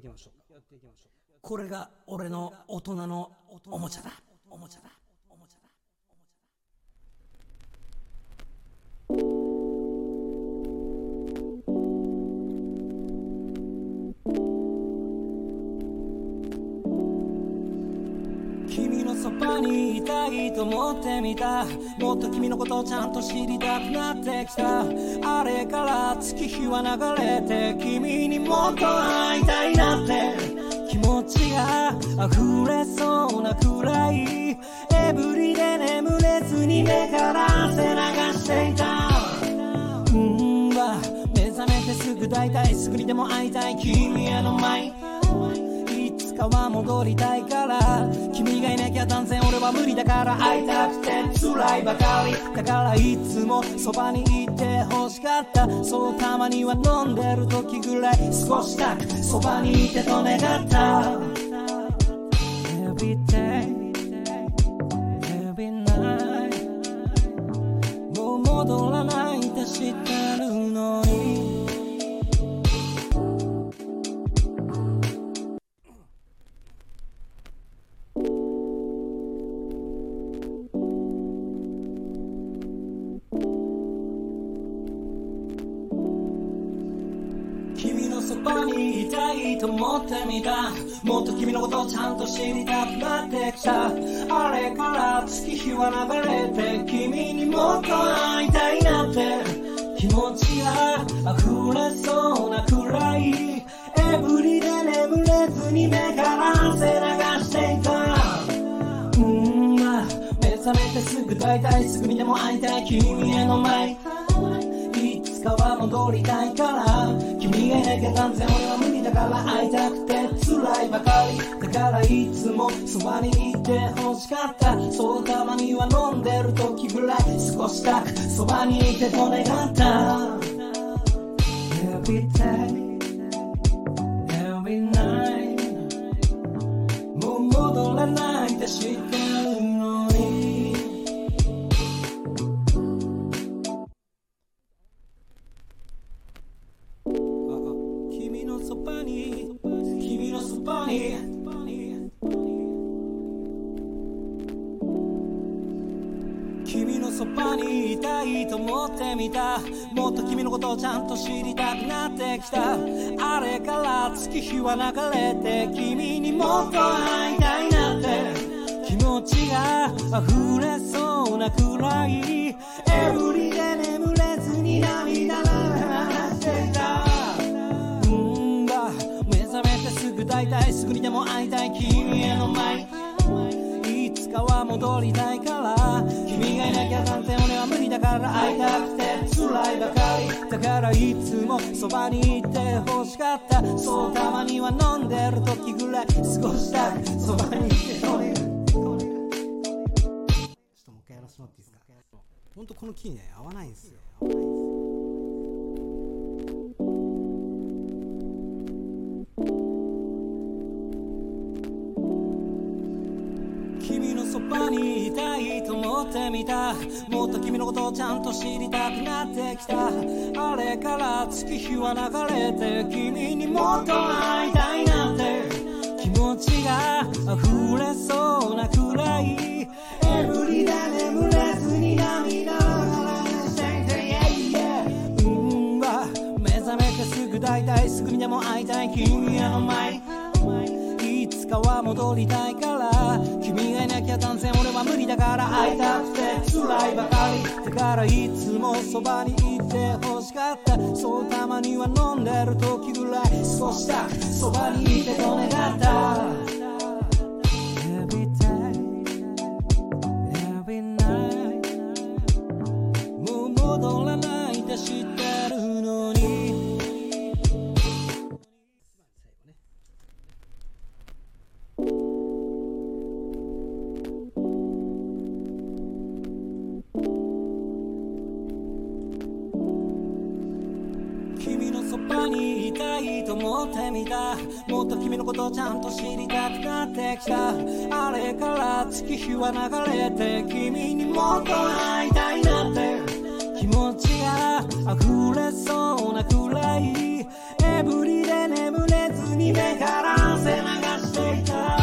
きましょう。これが俺の大人のおもちゃだ。おもちゃだ。にいたいと思ってみた？もっと君のことをちゃんと知りたくなってきた。あれから月日は流れて君にもっと会いたいなって。気持ちが溢れそうなくらい。エブリで眠れずに目から汗流していた。うんわ。目覚めてすぐ大体すぐにでも会いたい。君への前。いつかは戻りたいから。君がいなきゃ断然俺は無理だから。会いたくて辛いばかり。だからいつもそばにいて欲しかった。そうたまには飲んでる時ぐらい。少しだけそばにいてと願った君のそばにいたいと思ってみた。もっと君のことをちゃんと知りたくなってきた。あれから月日は流れて君にもっと会いたいなって。気持ちが溢れそうなくらい。エブリで眠れずに目から汗流していた。うんま目覚めてすぐ大体すぐにでも会いたい君への前。いつかは戻りたい。が断然俺は無理だから会いたくて。辛いばかり。だからいつもそばにいて欲しかった。そうたまには飲んでる時ぐらい少したくそばにいてと願った。Every day Every night もう戻らないって知ってそばに。君のそばに。君のそばにいたいと思ってみた。もっと君のことをちゃんと知りたくなってきた。あれから月日は流れて君にもっと会いたいなって。気持ちが溢れそうなくらい。エブリで眠てすぐ大体すぐにでも会いたい君への前いつかは戻りたいから。君がいなきゃなんて俺は無理だから。会いたくて。辛いばかりだからいつもそばにいて欲しかった。そうたまには飲んでる時ぐらい過ごしたくそばにいて。と願うちょっともう一回やらせてもらっていいですか？本当このキーね合わないんですよそばにいたいと思ってみた。もっと君のことをちゃんと知りたくなってきた。あれから月日は流れて君にもっと会いたいなって。気持ちが溢れそうなくらい。エブリで眠れずに涙流して。いて yeah, yeah うんわ目覚めてすぐ大体すぐにでも会いたい。君への前。いつかは戻りたいから。君がいなきゃ断然俺は無理だから。会いたくて辛いばかり。だからいつもそばにいて欲しかった。そうたまには飲んでる時ぐらい。少しだ。そばにいてと願った？にいたいと思ってみた。もっと君のことをちゃんと知りたくなってきた。あれから月日は流れて君にもっと会いたいなって。気持ちが溢れそうなくらい。エブリで眠れずに目から汗流していた。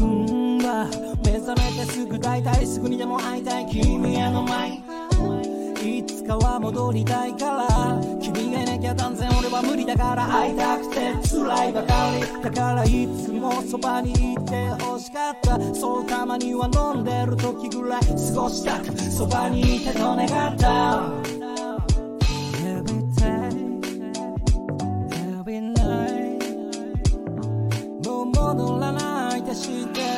うんだ目覚めてすぐ大体すぐにでも会いたい。君への前いつかは戻りたいから。君がいなきゃ断然俺は無理だから。会いたくて辛いばかり。だからいつもそばにいて欲しかった。そうたまには飲んでる時ぐらい過ごしたく。そばにいてと願った。Every night もう戻らないでして。